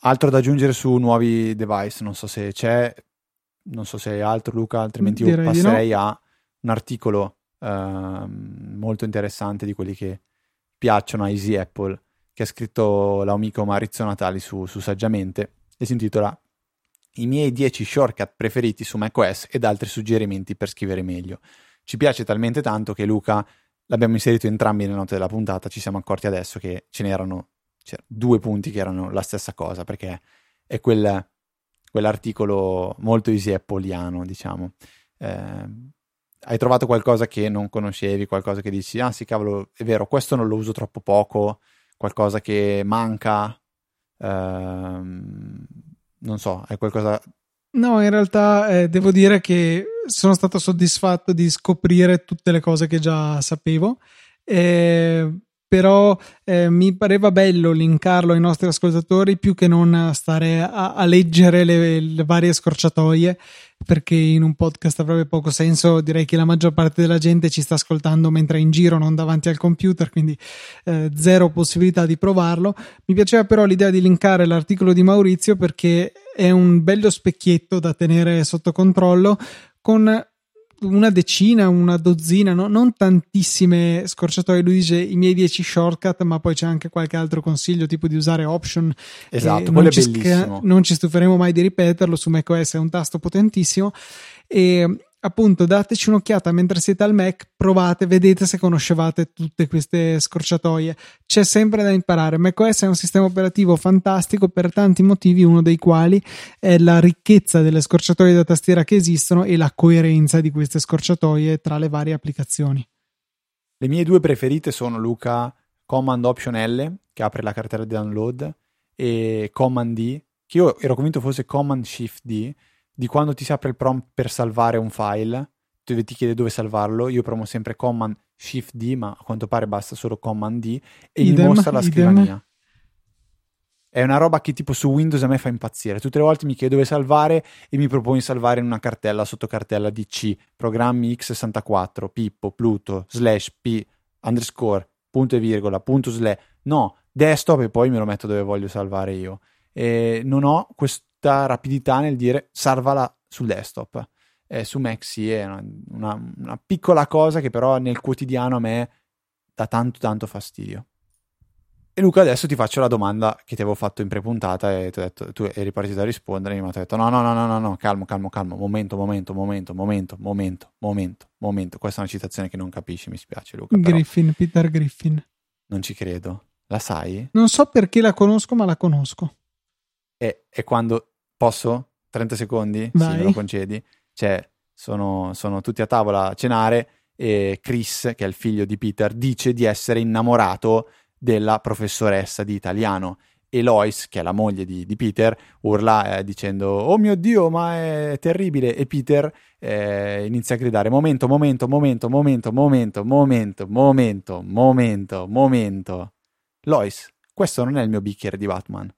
Altro da aggiungere su nuovi device, non so se c'è, non so se hai altro Luca, altrimenti Direi io passerei no. a un articolo uh, molto interessante di quelli che piacciono a Easy Apple, che ha scritto l'amico Maurizio Natali su, su Saggiamente e si intitola I miei 10 shortcut preferiti su macOS ed altri suggerimenti per scrivere meglio. Ci piace talmente tanto che Luca l'abbiamo inserito entrambi nelle note della puntata, ci siamo accorti adesso che ce n'erano cioè, due punti che erano la stessa cosa, perché è quel, quell'articolo molto easy appoliano, diciamo. Eh, hai trovato qualcosa che non conoscevi, qualcosa che dici, ah sì, cavolo, è vero, questo non lo uso troppo poco, qualcosa che manca, ehm, non so, è qualcosa... No, in realtà eh, devo dire che sono stato soddisfatto di scoprire tutte le cose che già sapevo. Eh, però eh, mi pareva bello linkarlo ai nostri ascoltatori più che non stare a, a leggere le, le, varie scorciatoie perché in un podcast avrebbe poco senso. Direi che la maggior parte della gente ci sta ascoltando mentre è in giro non davanti al computer quindi eh, zero possibilità di provarlo. Mi piaceva però l'idea di linkare l'articolo di Maurizio perché è un bello specchietto da tenere sotto controllo con una decina, una dozzina, no? non tantissime scorciatoie. Lui dice i miei 10 shortcut, ma poi c'è anche qualche altro consiglio, tipo di usare option. Esatto, quello è bellissimo. Sca- non ci stuferemo mai di ripeterlo. Su macOS è un tasto potentissimo. E appunto dateci un'occhiata mentre siete al Mac, provate, vedete se conoscevate tutte queste scorciatoie. C'è sempre da imparare. macOS è un sistema operativo fantastico per tanti motivi, uno dei quali è la ricchezza delle scorciatoie da tastiera che esistono e la coerenza di queste scorciatoie tra le varie applicazioni. Le mie due preferite sono Luca Command Option L, che apre la cartella di download, e Command D, che io ero convinto fosse Command Shift D, di quando ti si apre il prompt per salvare un file, dove ti chiede dove salvarlo, io promo sempre Command Shift D, ma a quanto pare basta solo Command D e idem, mi mostra la idem. scrivania. È una roba che tipo su Windows a me fa impazzire. Tutte le volte mi chiede dove salvare e mi propone di salvare in una cartella sotto cartella DC, programmi x64, Pippo, Pluto, slash P, underscore, punto e virgola, punto slash. No, desktop e poi me lo metto dove voglio salvare io. E non ho questo tutta rapidità nel dire salvala sul desktop. Eh, su Mac sì, è una, una, una, piccola cosa che però nel quotidiano a me dà tanto tanto fastidio. E Luca, adesso ti faccio la domanda che ti avevo fatto in prepuntata e detto, tu eri partito a rispondere, ma ti ho detto no, no, no, no, no, no, calmo, calmo, calmo, momento, momento, momento, momento, momento, momento, momento. Questa è una citazione che non capisci, mi spiace Luca. Griffin, Peter Griffin. Non ci credo. La sai? Non so perché la conosco, ma la conosco. E, e quando posso? 30 secondi? Vai. Sì, me lo concedi. Cioè, sono, sono tutti a tavola a cenare e Chris, che è il figlio di Peter, dice di essere innamorato della professoressa di italiano. E Lois, che è la moglie di, di Peter, urla eh, dicendo: Oh mio dio, ma è terribile! E Peter eh, inizia a gridare: Momento, momento, momento, momento, momento, momento, momento, momento, momento. Lois, questo non è il mio bicchiere di Batman.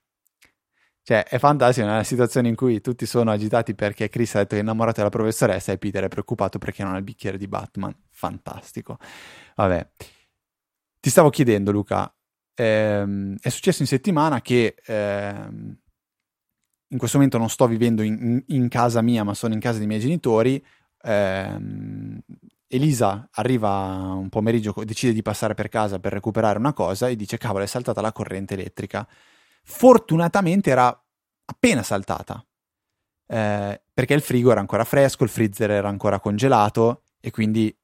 Cioè, è fantastico nella situazione in cui tutti sono agitati perché Chris ha detto che è innamorato della professoressa e Peter è preoccupato perché non ha il bicchiere di Batman. Fantastico. Vabbè. Ti stavo chiedendo, Luca, ehm, è successo in settimana che ehm, in questo momento non sto vivendo in, in, casa mia, ma sono in casa dei miei genitori. Ehm, Elisa arriva un pomeriggio, decide di passare per casa per recuperare una cosa e dice: Cavolo, è saltata la corrente elettrica fortunatamente era appena saltata. Eh, perché il frigo era ancora fresco, il freezer era ancora congelato e quindi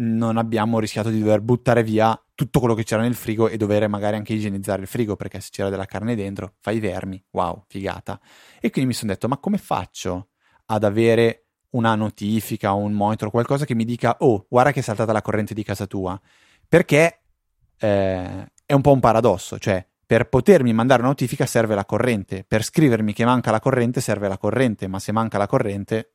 non abbiamo rischiato di dover buttare via tutto quello che c'era nel frigo e dover magari anche igienizzare il frigo perché se c'era della carne dentro fai i vermi, wow, figata. E quindi mi sono detto, ma come faccio ad avere una notifica, un monitor, qualcosa che mi dica, oh, guarda che è saltata la corrente di casa tua? Perché eh, è un po' un paradosso, cioè per potermi mandare una notifica serve la corrente, per scrivermi che manca la corrente serve la corrente, ma se manca la corrente,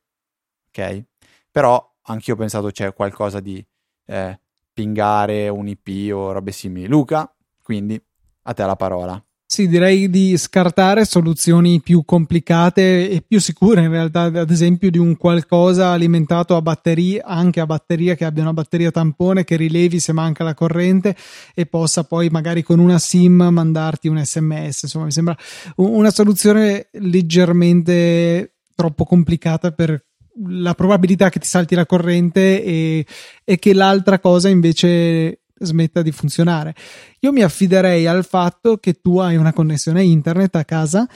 ok? Però anch'io ho pensato c'è qualcosa di eh, pingare un IP o robe simili. Luca, quindi a te la parola. Sì, direi di scartare soluzioni più complicate e più sicure in realtà, ad esempio di un qualcosa alimentato a batteria, anche a batteria che abbia una batteria tampone che rilevi se manca la corrente e possa poi magari con una SIM mandarti un SMS. Insomma, mi sembra una soluzione leggermente troppo complicata per la probabilità che ti salti la corrente e, e che l'altra cosa invece smetta di funzionare. Io mi affiderei al fatto che tu hai una connessione internet a casa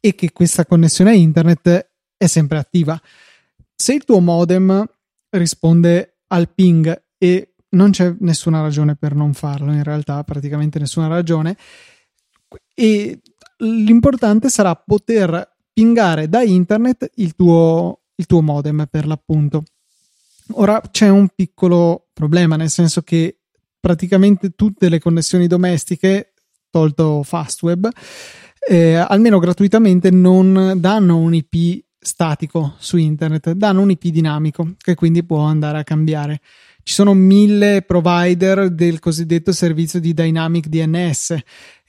e che questa connessione internet è sempre attiva. Se il tuo modem risponde al ping e non c'è nessuna ragione per non farlo, in realtà praticamente nessuna ragione, e l'importante sarà poter pingare da internet il tuo, il tuo modem per l'appunto. Ora c'è un piccolo problema, nel senso che praticamente tutte le connessioni domestiche, tolto Fastweb, eh, almeno gratuitamente non danno un IP statico su internet, danno un IP dinamico che quindi può andare a cambiare. Ci sono mille provider del cosiddetto servizio di Dynamic DNS.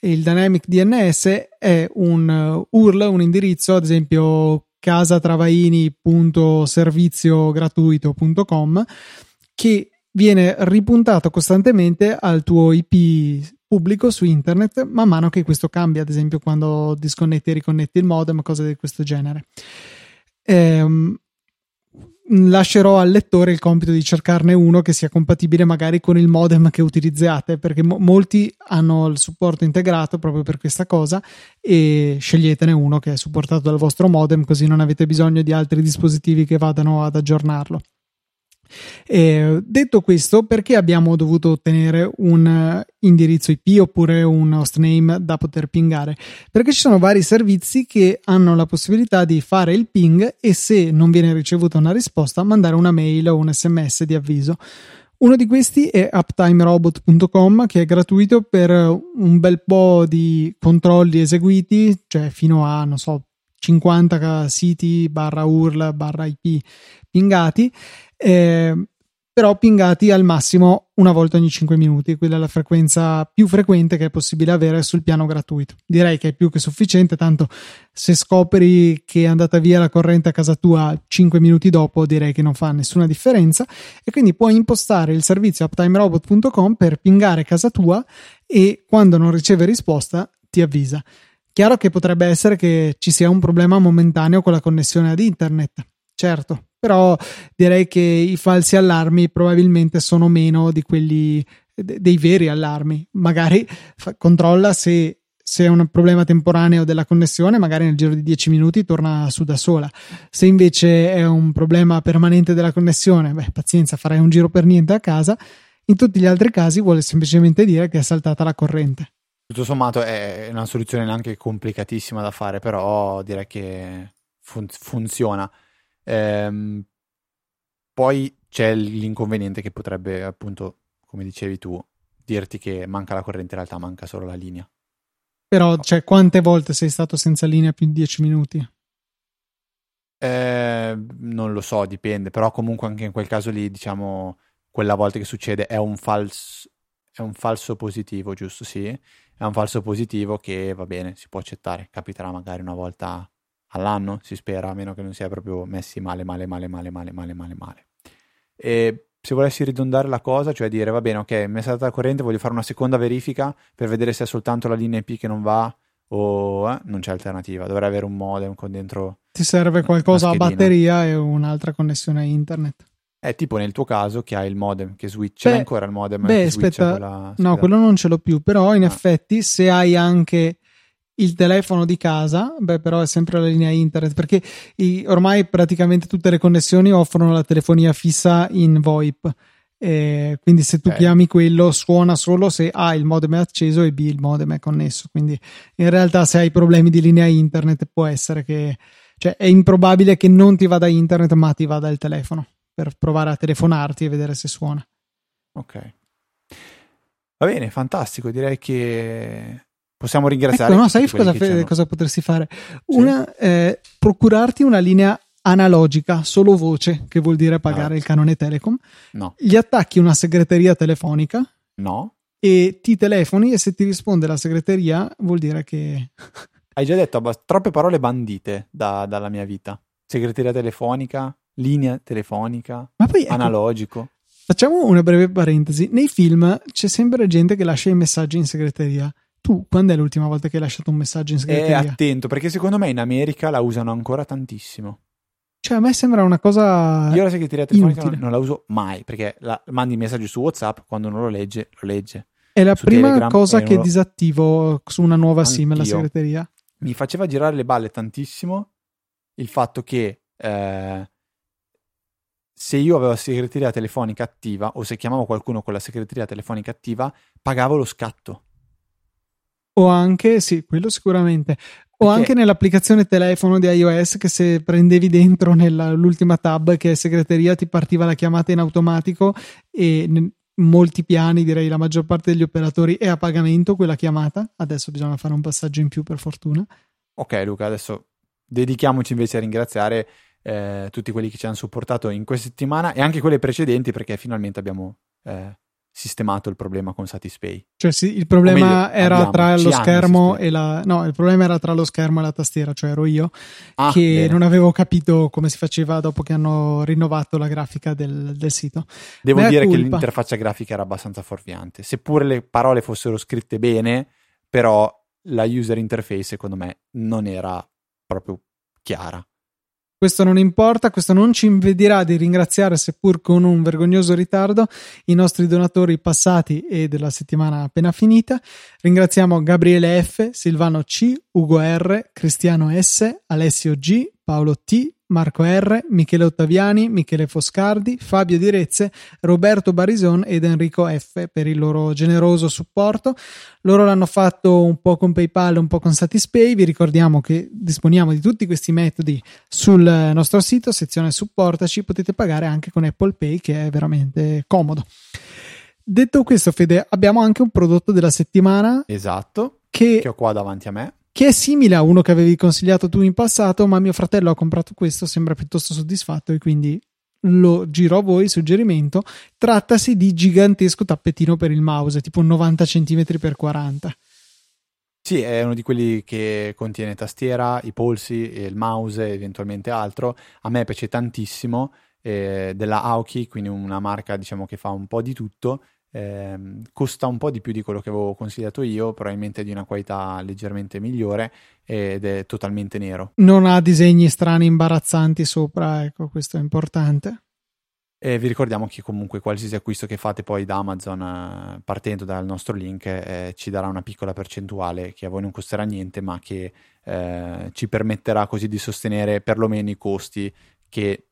Il Dynamic DNS è un URL, un indirizzo, ad esempio casatravaini.serviziogratuito.com che viene ripuntato costantemente al tuo IP pubblico su internet man mano che questo cambia, ad esempio quando disconnetti e riconnetti il modem, cose di questo genere. Ehm, lascerò al lettore il compito di cercarne uno che sia compatibile magari con il modem che utilizzate perché mo- molti hanno il supporto integrato proprio per questa cosa e sceglietene uno che è supportato dal vostro modem così non avete bisogno di altri dispositivi che vadano ad aggiornarlo. Eh, detto questo, perché abbiamo dovuto ottenere un eh, indirizzo IP oppure un hostname da poter pingare? Perché ci sono vari servizi che hanno la possibilità di fare il ping e se non viene ricevuta una risposta, mandare una mail o un sms di avviso. Uno di questi è uptimerobot.com che è gratuito per un bel po' di controlli eseguiti, cioè fino a, non so, 50 siti barra URL barra IP pingati eh, però pingati al massimo una volta ogni 5 minuti, quella è la frequenza più frequente che è possibile avere sul piano gratuito. Direi che è più che sufficiente, tanto se scopri che è andata via la corrente a casa tua 5 minuti dopo, direi che non fa nessuna differenza e quindi puoi impostare il servizio uptimerobot.com per pingare casa tua e quando non riceve risposta ti avvisa. Chiaro che potrebbe essere che ci sia un problema momentaneo con la connessione ad internet. Certo, però direi che i falsi allarmi probabilmente sono meno di quelli dei veri allarmi. Magari fa, controlla se, se, è un problema temporaneo della connessione, magari nel giro di 10 minuti torna su da sola. Se invece è un problema permanente della connessione, beh, pazienza, farai un giro per niente a casa. In tutti gli altri casi vuole semplicemente dire che è saltata la corrente. Tutto sommato è una soluzione neanche complicatissima da fare, però direi che fun- funziona. Ehm, poi c'è l'inconveniente che potrebbe, appunto, come dicevi tu, dirti che manca la corrente, in realtà manca solo la linea. Però, no. cioè, quante volte sei stato senza linea più di 10 minuti? Eh, non lo so, dipende, però comunque anche in quel caso lì, diciamo, quella volta che succede è un falso, è un falso positivo, giusto? Sì, è un falso positivo che va bene, si può accettare, capiterà magari una volta all'anno, si spera, a meno che non sia proprio messi male, male, male, male, male, male, male, male. E se volessi ridondare la cosa, cioè dire va bene, ok, mi è stata la corrente, voglio fare una seconda verifica per vedere se è soltanto la linea IP che non va o eh, non c'è alternativa, dovrei avere un modem con dentro. Ti serve qualcosa a batteria e un'altra connessione a internet. È tipo nel tuo caso che hai il modem che switch, beh, ancora il modem beh, aspetta, quella... no, quello non ce l'ho più, però in ah. effetti se hai anche il telefono di casa, beh, però è sempre la linea internet perché i, ormai praticamente tutte le connessioni offrono la telefonia fissa in VoIP. Eh, quindi se tu okay. chiami quello suona solo se A il modem è acceso e B il modem è connesso quindi in realtà se hai problemi di linea internet può essere che cioè è improbabile che non ti vada internet ma ti vada il telefono per provare a telefonarti e vedere se suona ok va bene fantastico direi che Possiamo ringraziare. Ecco, no, sai cosa, fe- cosa, potresti fare? Una, sì. eh, procurarti una linea analogica, solo voce, che vuol dire pagare ah. il canone Telecom. No. Gli attacchi una segreteria telefonica. No. e ti telefoni e se ti risponde la segreteria vuol dire che... Hai già detto troppe parole bandite da- dalla mia vita. Segreteria telefonica, linea telefonica, Ma poi ecco, analogico. facciamo una breve parentesi. Nei film c'è sempre gente che lascia i messaggi in segreteria. Tu, quando è l'ultima volta che hai lasciato un messaggio in segreteria? attento, perché secondo me in America la usano ancora tantissimo. Cioè, a me sembra una cosa... Io la segreteria telefonica non, non la uso mai, perché la- mandi il messaggio su WhatsApp, quando non lo legge, lo legge. È la su prima Telegram cosa che lo- disattivo su una nuova SIM, la Anch'io. segreteria. mi faceva girare le balle tantissimo il fatto che eh, se io avevo la segreteria telefonica attiva o se chiamavo qualcuno con la segreteria telefonica attiva, pagavo lo scatto. O anche, sì, quello sicuramente. O Perché- anche nell'applicazione telefono di iOS che se prendevi dentro nell'ultima tab che è segreteria ti partiva la chiamata in automatico e in molti piani, direi la maggior parte degli operatori è a pagamento quella chiamata. Adesso bisogna fare un passaggio in più per fortuna. Ok Luca, adesso dedichiamoci invece a ringraziare eh, tutti quelli che ci hanno supportato in questa settimana e anche quelle precedenti perché finalmente abbiamo eh, sistemato il problema con Satispay. Cioè sì, il problema meglio, era abbiamo, tra lo schermo e la... No, il problema era tra lo schermo e la tastiera, cioè ero io Ah, che bene. non avevo capito come si faceva dopo che hanno rinnovato la grafica del, del sito. Devo Mea dire che l'interfaccia grafica era abbastanza fuorviante, seppure le parole fossero scritte bene, però la user interface secondo me non era proprio chiara. Questo non importa, questo non ci impedirà di ringraziare, seppur con un vergognoso ritardo, i nostri donatori passati e della settimana appena finita. Ringraziamo Gabriele F, Silvano C, Ugo R, Cristiano S, Alessio G, Paolo T, Marco R, Michele Ottaviani, Michele Foscardi, Fabio Direzze, Roberto Barison ed Enrico F per il loro generoso supporto. Loro l'hanno fatto un po' con PayPal, un po' con Satispay. Vi ricordiamo che disponiamo di tutti questi metodi sul nostro sito, sezione supportaci. Potete pagare anche con Apple Pay, che è veramente comodo. Detto questo, Fede, abbiamo anche un prodotto della settimana Esatto, che, che ho qua davanti a me. Che è simile a uno che avevi consigliato tu in passato, ma mio fratello ha comprato questo, sembra piuttosto soddisfatto e quindi lo giro a voi, suggerimento. Trattasi di gigantesco tappetino per il mouse, tipo 90 cm x 40. Sì, è uno di quelli che contiene tastiera, i polsi, il mouse e eventualmente altro. A me piace tantissimo, eh, della Aoki, quindi una marca diciamo che fa un po' di tutto. Ehm, costa un po' di più di quello che avevo consigliato io, probabilmente di una qualità leggermente migliore ed è totalmente nero. Non ha disegni strani imbarazzanti sopra, ecco, questo è importante. E vi ricordiamo che comunque qualsiasi acquisto che fate poi da Amazon eh, partendo dal nostro link eh, ci darà una piccola percentuale che a voi non costerà niente ma che eh, ci permetterà così di sostenere perlomeno i costi che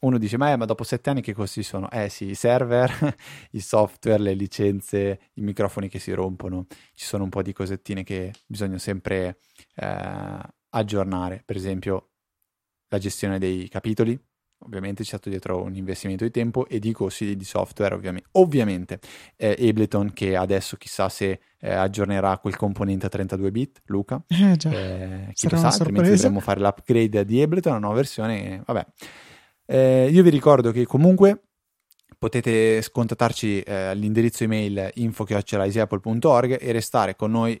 uno dice ma, eh, ma dopo sette anni che costi sono? Eh sì, i server, i software, le licenze, i microfoni che si rompono, ci sono un po' di cosettine che bisogna sempre eh, aggiornare, per esempio la gestione dei capitoli. Ovviamente c'è stato dietro un investimento di tempo e di costi di software ovviamente, ovviamente. Eh, Ableton che adesso chissà se eh, aggiornerà quel componente a 32 bit. Luca? Eh già, eh, chi sarà lo sa una altrimenti dovremmo fare l'upgrade di Ableton una nuova versione vabbè Eh, io vi ricordo che comunque potete contattarci eh, all'indirizzo email info.easyapple.org e restare con noi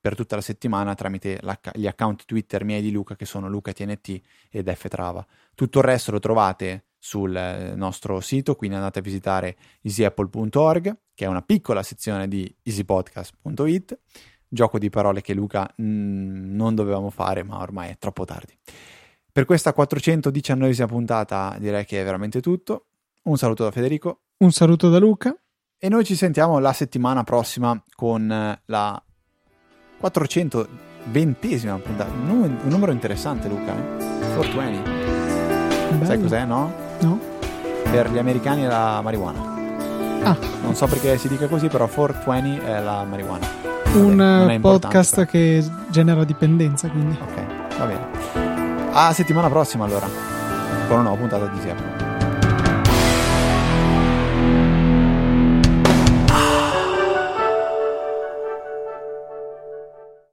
per tutta la settimana tramite gli account Twitter miei di Luca che sono LucaTNT ed Ftrava. Tutto il resto lo trovate sul eh, nostro sito, quindi andate a visitare easyapple.org, che è una piccola sezione di easypodcast.it, gioco di parole che Luca mm, non dovevamo fare, ma ormai è troppo tardi. Per questa 419esima puntata direi che è veramente tutto. Un saluto da Federico Un saluto da Luca. e noi ci sentiamo la settimana prossima con la 420esima puntata. Un numero, interessante, Luca. Eh? 420. Sai Bello. cos'è, no? No? Per gli americani è la marijuana. Ah. Non so perché si dica così, però 420 è la marijuana. Un podcast che genera dipendenza, quindi. Ok, va bene. A settimana prossima allora, con una nuova puntata di Siapro.